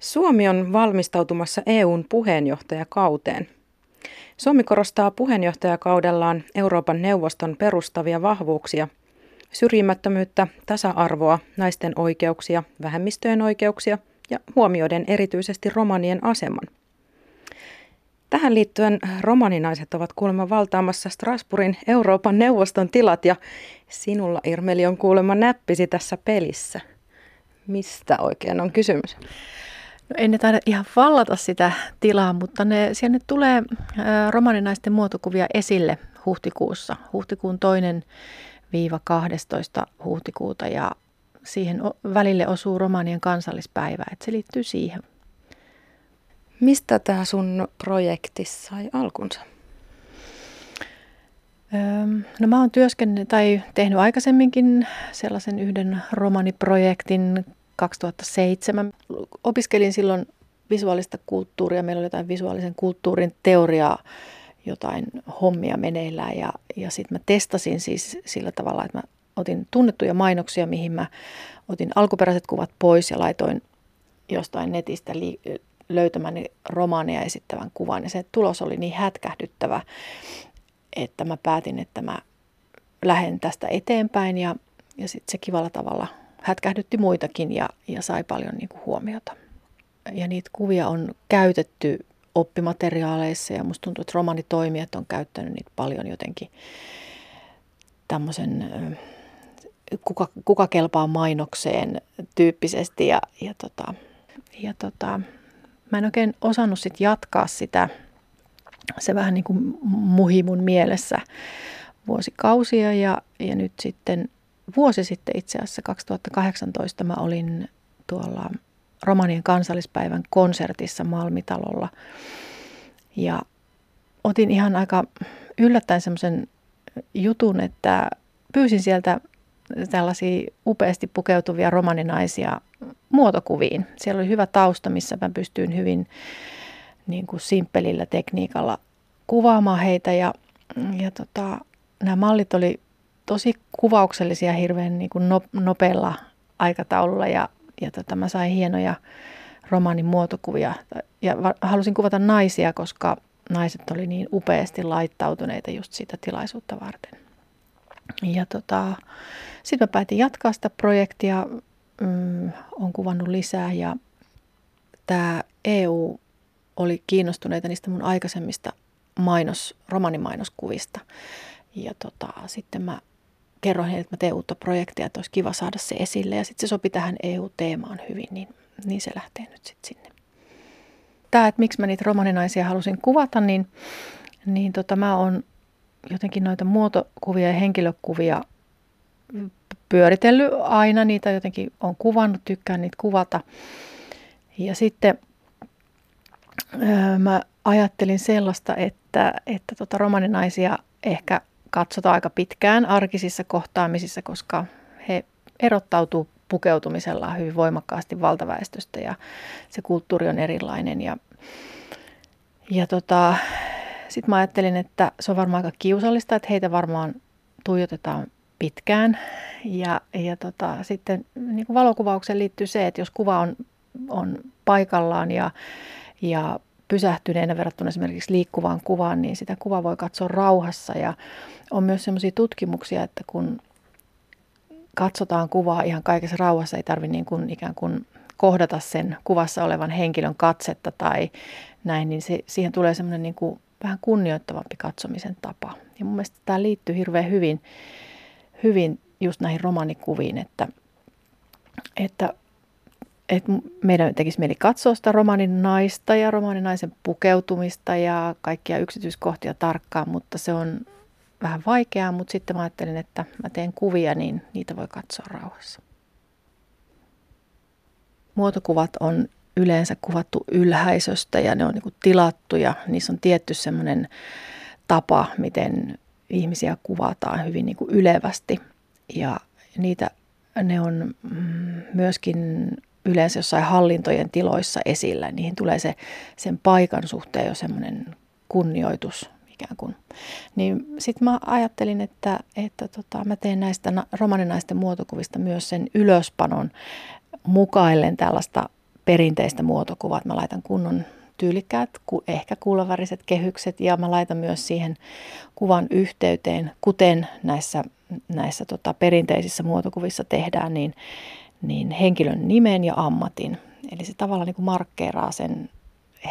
Suomi on valmistautumassa EUn puheenjohtajakauteen. Suomi korostaa puheenjohtajakaudellaan Euroopan neuvoston perustavia vahvuuksia, syrjimättömyyttä, tasa-arvoa, naisten oikeuksia, vähemmistöjen oikeuksia ja huomioiden erityisesti romanien aseman. Tähän liittyen romaninaiset ovat kuulemma valtaamassa Strasbourgin Euroopan neuvoston tilat ja sinulla Irmeli on kuulemma näppisi tässä pelissä. Mistä oikein on kysymys? No ei ne taida ihan vallata sitä tilaa, mutta ne, siellä nyt tulee romaninaisten muotokuvia esille huhtikuussa. Huhtikuun toinen viiva 12. huhtikuuta ja siihen välille osuu romanien kansallispäivä, että se liittyy siihen. Mistä tämä sun projekti sai alkunsa? no mä oon työskennellyt tai tehnyt aikaisemminkin sellaisen yhden romaniprojektin 2007. Opiskelin silloin visuaalista kulttuuria. Meillä oli jotain visuaalisen kulttuurin teoriaa, jotain hommia meneillään ja, ja sitten mä testasin siis sillä tavalla, että mä otin tunnettuja mainoksia, mihin mä otin alkuperäiset kuvat pois ja laitoin jostain netistä li- löytämäni romaaneja esittävän kuvan. Ja se tulos oli niin hätkähdyttävä, että mä päätin, että mä lähden tästä eteenpäin ja, ja sitten se kivalla tavalla hätkähdytti muitakin ja, ja sai paljon niin kuin huomiota. Ja niitä kuvia on käytetty oppimateriaaleissa ja musta tuntuu, että romanitoimijat on käyttänyt niitä paljon jotenkin tämmöisen kuka, kuka kelpaa mainokseen tyyppisesti ja, ja, tota, ja tota, mä en oikein osannut sit jatkaa sitä, se vähän niin kuin muhi mun mielessä vuosikausia ja, ja nyt sitten vuosi sitten itse asiassa 2018 mä olin tuolla Romanien kansallispäivän konsertissa Malmitalolla ja otin ihan aika yllättäen semmoisen jutun, että pyysin sieltä tällaisia upeasti pukeutuvia romaninaisia muotokuviin. Siellä oli hyvä tausta, missä mä pystyin hyvin niin kuin simppelillä tekniikalla kuvaamaan heitä ja, ja tota, nämä mallit oli tosi kuvauksellisia hirveän niin kuin nopealla aikataululla ja, ja tota, mä sain hienoja romanin muotokuvia ja halusin kuvata naisia, koska naiset oli niin upeasti laittautuneita just sitä tilaisuutta varten. Ja tota, sitten mä päätin jatkaa sitä projektia, mm, on kuvannut lisää ja tämä EU oli kiinnostuneita niistä mun aikaisemmista mainos, romanimainoskuvista. Ja tota, sitten mä kerroin heille, että mä teen uutta projektia, että olisi kiva saada se esille. Ja sitten se sopi tähän EU-teemaan hyvin, niin, niin se lähtee nyt sitten sinne. Tämä, että miksi mä niitä romaninaisia halusin kuvata, niin, niin tota, mä oon jotenkin noita muotokuvia ja henkilökuvia pyöritellyt aina, niitä jotenkin on kuvannut, tykkään niitä kuvata. Ja sitten öö, mä ajattelin sellaista, että, että tota romaninaisia ehkä katsotaan aika pitkään arkisissa kohtaamisissa, koska he erottautuu pukeutumisellaan hyvin voimakkaasti valtaväestöstä ja se kulttuuri on erilainen. Ja, ja tota, sitten mä ajattelin, että se on varmaan aika kiusallista, että heitä varmaan tuijotetaan pitkään. Ja, ja tota, sitten niin valokuvaukseen liittyy se, että jos kuva on, on paikallaan ja, ja pysähtyneenä verrattuna esimerkiksi liikkuvaan kuvaan, niin sitä kuvaa voi katsoa rauhassa. Ja on myös sellaisia tutkimuksia, että kun katsotaan kuvaa ihan kaikessa rauhassa, ei tarvitse niin kuin ikään kuin kohdata sen kuvassa olevan henkilön katsetta tai näin, niin se, siihen tulee semmoinen niin kuin vähän kunnioittavampi katsomisen tapa. Ja mun mielestä tämä liittyy hirveän hyvin, hyvin just näihin romanikuviin, että, että, että meidän tekisi mieli katsoa sitä romanin naista ja romanin naisen pukeutumista ja kaikkia yksityiskohtia tarkkaan, mutta se on vähän vaikeaa, mutta sitten mä ajattelin, että mä teen kuvia, niin niitä voi katsoa rauhassa. Muotokuvat on yleensä kuvattu ylhäisöstä ja ne on niin tilattuja. Niissä on tietty semmoinen tapa, miten ihmisiä kuvataan hyvin niin kuin ylevästi. Ja niitä ne on mm, myöskin yleensä jossain hallintojen tiloissa esillä. Niihin tulee se sen paikan suhteen jo semmoinen kunnioitus ikään kuin. Niin sitten mä ajattelin, että, että tota, mä teen näistä romaninaisten muotokuvista myös sen ylöspanon mukaillen tällaista perinteistä muotokuvat. Mä laitan kunnon tyylikkäät, ehkä kuulaväriset kehykset ja mä laitan myös siihen kuvan yhteyteen, kuten näissä, näissä tota, perinteisissä muotokuvissa tehdään, niin, niin henkilön nimen ja ammatin. Eli se tavallaan niin kuin markkeeraa sen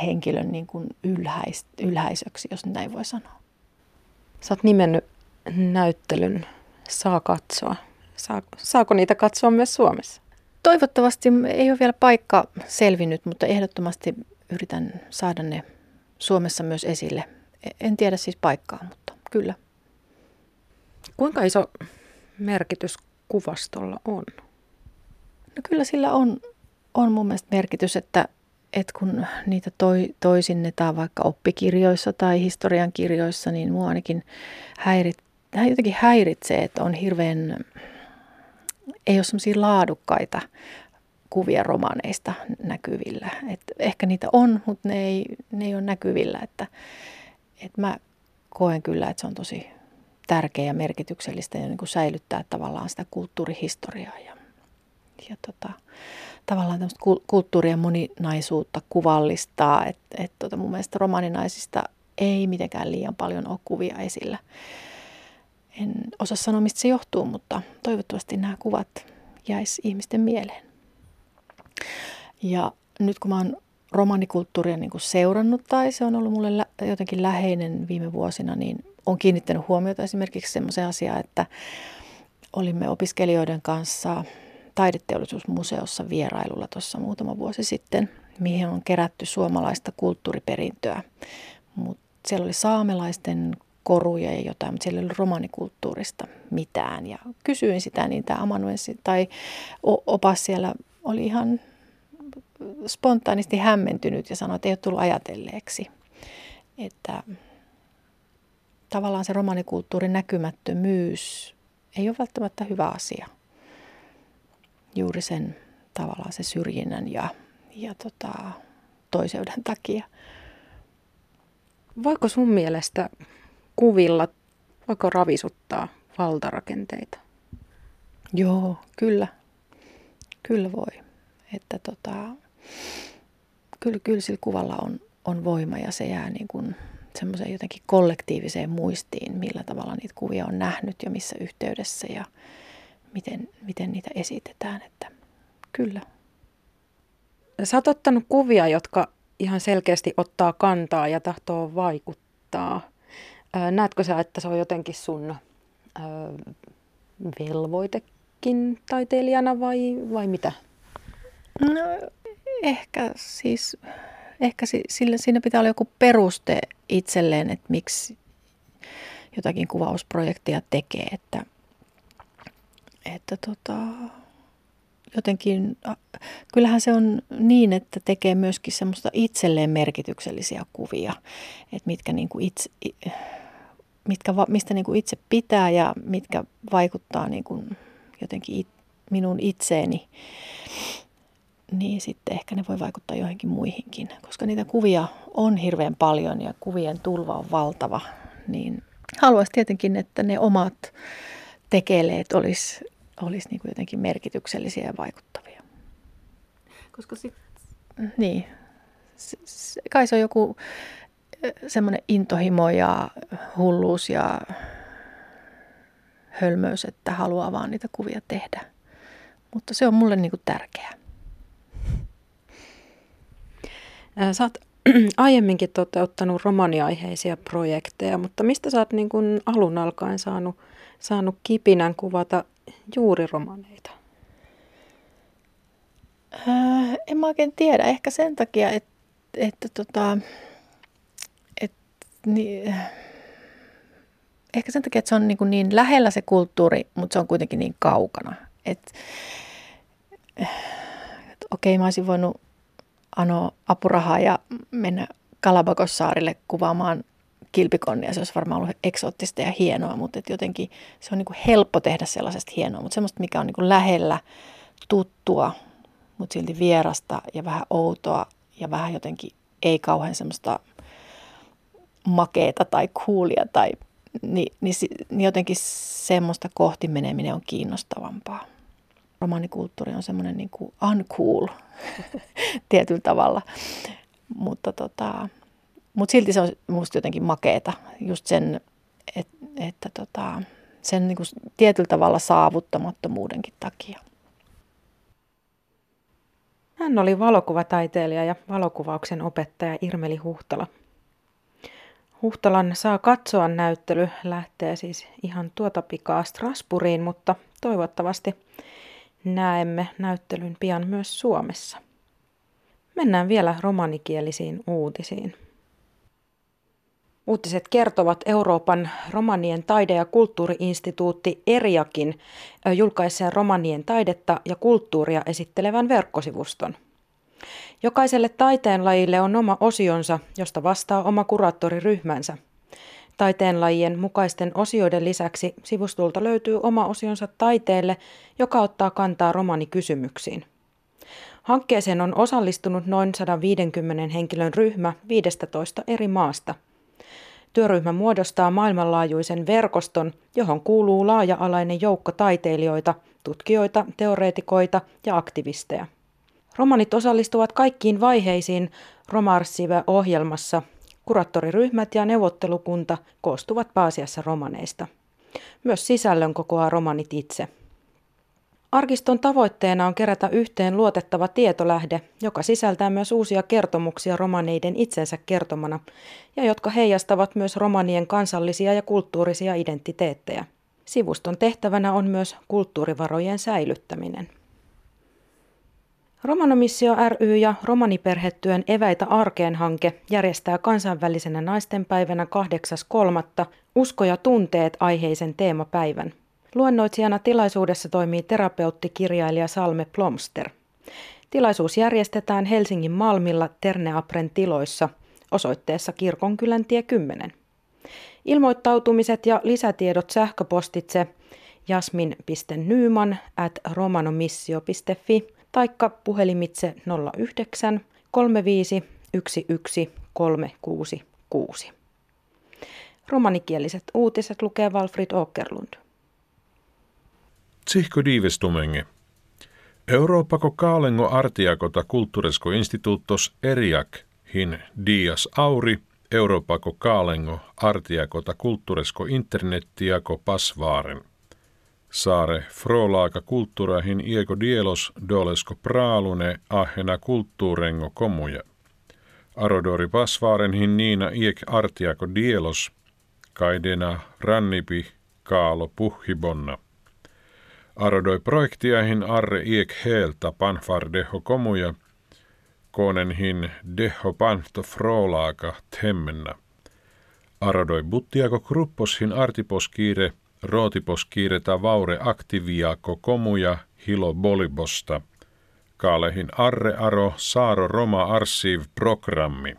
henkilön niin kuin ylhäis, ylhäisöksi, jos näin voi sanoa. Sä oot nimennyt näyttelyn Saa katsoa. Saa, saako niitä katsoa myös Suomessa? Toivottavasti ei ole vielä paikka selvinnyt, mutta ehdottomasti yritän saada ne Suomessa myös esille. E, en tiedä siis paikkaa, mutta kyllä. Kuinka iso merkitys kuvastolla on? No kyllä sillä on, on mun mielestä merkitys, että, että kun niitä toi, toisinnetaan vaikka oppikirjoissa tai historian kirjoissa, niin mua ainakin häirit, jotenkin häiritsee, että on hirveän, ei ole semmoisia laadukkaita kuvia romaneista näkyvillä. Et ehkä niitä on, mutta ne ei, ne ei ole näkyvillä. Että, et mä koen kyllä, että se on tosi tärkeä ja merkityksellistä ja niin kuin säilyttää tavallaan sitä kulttuurihistoriaa ja, ja tota, tavallaan tämmöistä kulttuurien moninaisuutta kuvallistaa. Että et tota mun mielestä romaninaisista ei mitenkään liian paljon ole kuvia esillä. En osaa sanoa, mistä se johtuu, mutta toivottavasti nämä kuvat jäisi ihmisten mieleen. Ja nyt kun mä oon romanikulttuuria niin kuin seurannut tai se on ollut mulle lä- jotenkin läheinen viime vuosina, niin on kiinnittänyt huomiota esimerkiksi semmoisen asiaan, että olimme opiskelijoiden kanssa taideteollisuusmuseossa vierailulla tuossa muutama vuosi sitten, mihin on kerätty suomalaista kulttuuriperintöä. Mutta siellä oli saamelaisten koruja ja jotain, mutta siellä ei ollut romanikulttuurista mitään. Ja kysyin sitä, niin tämä amanuenssi tai opas siellä oli ihan spontaanisti hämmentynyt ja sanoi, että ei ole tullut ajatelleeksi. Että tavallaan se romanikulttuurin näkymättömyys ei ole välttämättä hyvä asia. Juuri sen tavallaan se syrjinnän ja, ja tota, toiseuden takia. Voiko sun mielestä kuvilla, voiko ravisuttaa valtarakenteita? Joo, kyllä. Kyllä voi. Että tota, kyllä, kyllä sillä kuvalla on, on voima ja se jää niin kuin semmoiseen jotenkin kollektiiviseen muistiin, millä tavalla niitä kuvia on nähnyt ja missä yhteydessä ja miten, miten niitä esitetään. Että kyllä. Sä oot ottanut kuvia, jotka ihan selkeästi ottaa kantaa ja tahtoo vaikuttaa. Näetkö sä, että se on jotenkin sun velvoitekin taiteilijana vai, vai mitä? No ehkä siis, ehkä sillä, siinä pitää olla joku peruste itselleen, että miksi jotakin kuvausprojektia tekee, että, että tota, jotenkin, kyllähän se on niin, että tekee myöskin semmoista itselleen merkityksellisiä kuvia, että mitkä niin kuin itse, mitkä, mistä niin kuin itse pitää ja mitkä vaikuttaa niin kuin jotenkin it, minun itseeni niin sitten ehkä ne voi vaikuttaa joihinkin muihinkin. Koska niitä kuvia on hirveän paljon ja kuvien tulva on valtava, niin haluaisin tietenkin, että ne omat tekeleet olisi olis niin kuin jotenkin merkityksellisiä ja vaikuttavia. Koska sitten, niin, kai se on joku semmoinen intohimo ja hulluus ja hölmöys, että haluaa vaan niitä kuvia tehdä. Mutta se on mulle niin kuin tärkeää. Sä oot aiemminkin toteuttanut romaniaiheisia projekteja, mutta mistä sä oot niin kuin alun alkaen saanut, saanut kipinän kuvata juuri romaneita? Äh, en mä oikein tiedä. Ehkä sen takia, että, että tota, et, niin, ehkä sen takia, että se on niin, niin lähellä se kulttuuri, mutta se on kuitenkin niin kaukana. Et, et, okei, mä olisin voinut anoa apurahaa ja mennä Kalabakossaarille kuvaamaan kilpikonnia. Se olisi varmaan ollut eksoottista ja hienoa, mutta et jotenkin se on niin kuin helppo tehdä sellaisesta hienoa, mutta semmoista, mikä on niin kuin lähellä, tuttua, mutta silti vierasta ja vähän outoa ja vähän jotenkin ei kauhean semmoista makeeta tai kuulia tai niin, niin, niin jotenkin semmoista kohti meneminen on kiinnostavampaa. romanikulttuuri on semmoinen niin uncool tietyllä tavalla. Mutta tota, mut silti se on musta jotenkin makeeta, just sen, et, että tota, sen niin kuin tietyllä tavalla saavuttamattomuudenkin takia. Hän oli valokuvataiteilija ja valokuvauksen opettaja Irmeli Huhtala. Huhtalan Saa katsoa näyttely lähtee siis ihan tuota pikaa Strasbourgiin, mutta toivottavasti näemme näyttelyn pian myös Suomessa. Mennään vielä romanikielisiin uutisiin. Uutiset kertovat Euroopan romanien taide- ja kulttuuriinstituutti ERIAKin julkaisseen romanien taidetta ja kulttuuria esittelevän verkkosivuston. Jokaiselle taiteenlajille on oma osionsa, josta vastaa oma kuraattoriryhmänsä. Taiteenlajien mukaisten osioiden lisäksi sivustolta löytyy oma osionsa taiteelle, joka ottaa kantaa romanikysymyksiin. Hankkeeseen on osallistunut noin 150 henkilön ryhmä 15 eri maasta – Työryhmä muodostaa maailmanlaajuisen verkoston, johon kuuluu laaja-alainen joukko taiteilijoita, tutkijoita, teoreetikoita ja aktivisteja. Romanit osallistuvat kaikkiin vaiheisiin Romarsive-ohjelmassa. Kuraattoriryhmät ja neuvottelukunta koostuvat pääasiassa romaneista. Myös sisällön kokoaa romanit itse. Arkiston tavoitteena on kerätä yhteen luotettava tietolähde, joka sisältää myös uusia kertomuksia romaneiden itsensä kertomana ja jotka heijastavat myös romanien kansallisia ja kulttuurisia identiteettejä. Sivuston tehtävänä on myös kulttuurivarojen säilyttäminen. Romanomissio ry ja romaniperhetyön Eväitä arkeen hanke järjestää kansainvälisenä naistenpäivänä 8.3. Usko ja tunteet aiheisen teemapäivän. Luennoitsijana tilaisuudessa toimii terapeutti-kirjailija Salme Plomster. Tilaisuus järjestetään Helsingin Malmilla Terneapren tiloissa osoitteessa Kirkonkylän tie 10. Ilmoittautumiset ja lisätiedot sähköpostitse jasmin.nyman at romanomissio.fi taikka puhelimitse 09 35 11 366. Romanikieliset uutiset lukee Walfrid Åkerlund. Tsihko diivestumenge. Euroopako kaalengo artiakota kulttuuresko instituuttos eriak hin dias auri, Euroopako kaalengo artiakota kulttuuresko internettiako pasvaaren. Saare frolaaka kulttuurahin ieko dielos dolesko praalune ahena kulttuurengo komuja. Arodori pasvaaren hin niina iek artiako dielos, kaidena rannipi kaalo puhibonna. Arodoi projektiahin arre iek heeltä panfar deho komuja, hin deho panto frolaaka temmenna. Arodoi buttiako krupposhin artiposkiire, rootiposkiire vaure aktiviako komuja hilo bolibosta. Kaalehin arre aro saaro roma arsiv programmi.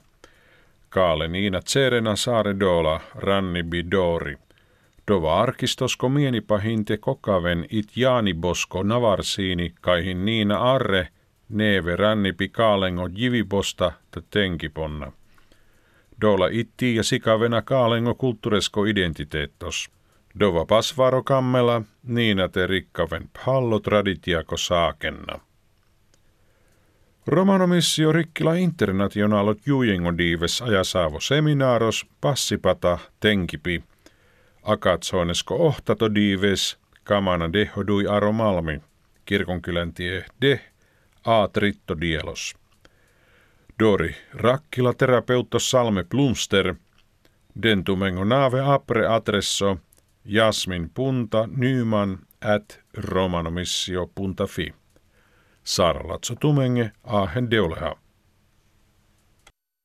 Kaale niina tserena saare dola ranni bidori. Dova arkistosko mienipahinte kokaven it jaanibosko navarsiini kaihin niina arre neve rannipi kaalengo jiviposta ta tenkiponna. Dola itti ja sikavena kaalengo kulttuuresko identiteettos. Dova pasvaro kammela, niina te rikkaven pallo traditiako saakenna. Romanomissio rikkila internationalot jujengo diives ajasaavo seminaaros passipata tenkipi – Akatsoinesko ohtato diives, kamana dehodui aro malmi, kirkonkylän tie de, aatritto dielos. Dori, rakkila terapeuttos salme plumster, dentumengo nave apre adresso, jasmin punta nyman at romanomissio.fi. Sara Latso Tumenge, Ahen Deuleha.